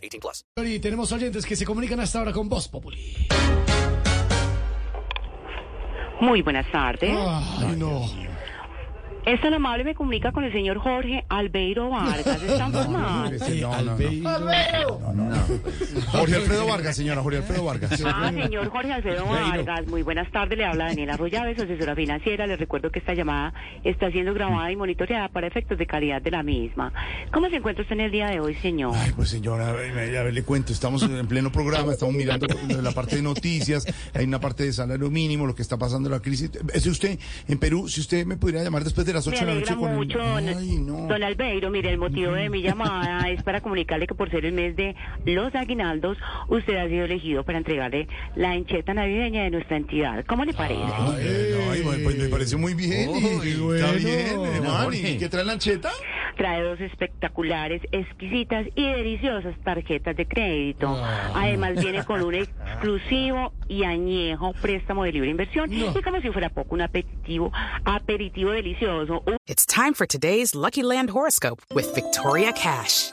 18 plus. Y tenemos oyentes que se comunican hasta ahora con Voz Populi. Muy buenas tardes. Ay, no. Es tan amable, me comunica con el señor Jorge Albeiro Vargas. ¿Están formados? Jorge Alfredo Vargas, señora, Jorge Alfredo Vargas. Ah, señor Jorge Alfredo Vargas. Muy buenas tardes, le habla Daniela Arroyave, su asesora financiera. Le recuerdo que esta llamada está siendo grabada y monitoreada para efectos de calidad de la misma. ¿Cómo se encuentra usted en el día de hoy, señor? Ay, pues señora, a ver, a ver, le cuento, estamos en pleno programa, estamos mirando la parte de noticias, hay una parte de salario mínimo, lo que está pasando la crisis. Es usted en Perú, si usted me pudiera llamar después de las Me 8 de la alegra noche con mucho, el... Ay, no. don Albeiro. Mire, el motivo de mi llamada es para comunicarle que por ser el mes de los aguinaldos, usted ha sido elegido para entregarle la encheta navideña de nuestra entidad. ¿Cómo le parece? Ay, no, ay, bueno, pues me parece muy bien. y- Está bien, hermano. ¿Y qué trae la ancheta? Trae dos espectaculares, exquisitas y deliciosas tarjetas de crédito. Además viene con un exclusivo y añejo préstamo de libre inversión y como si fuera poco un aperitivo, aperitivo delicioso. It's time for today's Lucky Land horoscope with Victoria Cash.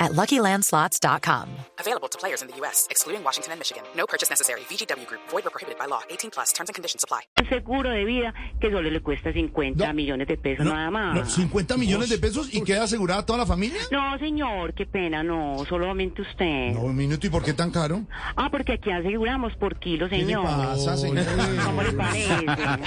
at LuckyLandSlots.com. Available to players in the U.S., excluding Washington and Michigan. No purchase necessary. VGW Group, void were prohibited by law. 18 plus terms and conditions apply. seguro de vida que solo le cuesta 50 No. millones de pesos nada más. No, 50 millones de pesos y queda asegurada toda la familia. No, señor, qué pena, no, solamente usted. No, un minuto, ¿y por qué tan caro? Ah, porque aquí aseguramos por kilo, ¿Qué le señor. pasa, señor? ¿Cómo le parece?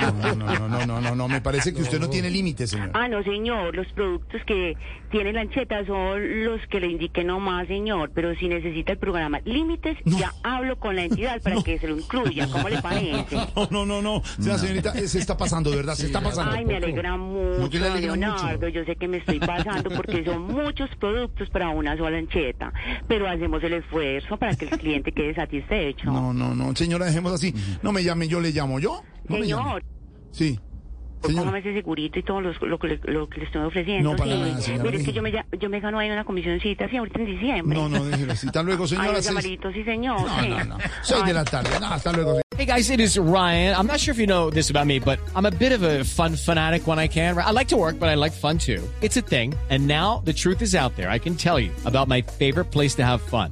No, no, no, no, no, no, no, me parece que usted no tiene límite, señor. Ah, no, señor, los productos que tiene la ancheta son los que le indiqué nomás, señor, pero si necesita el programa Límites, ya hablo con la entidad para que se lo incluya, ¿cómo le parece? No, no, no, no. Sea, señorita, eh, se está pasando, de verdad, se está pasando. Ay, me alegra mucho, que le alegra Leonardo. mucho? Yo sé que me estoy pasando porque son muchos productos para una sola ancheta, pero hacemos el esfuerzo para que el cliente quede satisfecho. No, no, no, señora, dejemos así. No me llame, yo le llamo. ¿Yo? No. Señor, Sí. Señor. póngame ese segurito y todo los- lo, que le, lo que le estoy ofreciendo. No, para sí. nada, señora. Mire, es que yo me, ya- yo me gano ahí una comisioncita, sí, ahorita en diciembre. No, no, déjelo así. Hasta luego, Ay, señora. seis- llamaditos, sí, señor. No, sí. no, no. Seis de la tarde. No, hasta luego. Hey guys, it is Ryan. I'm not sure if you know this about me, but I'm a bit of a fun fanatic when I can. I like to work, but I like fun too. It's a thing. And now the truth is out there. I can tell you about my favorite place to have fun.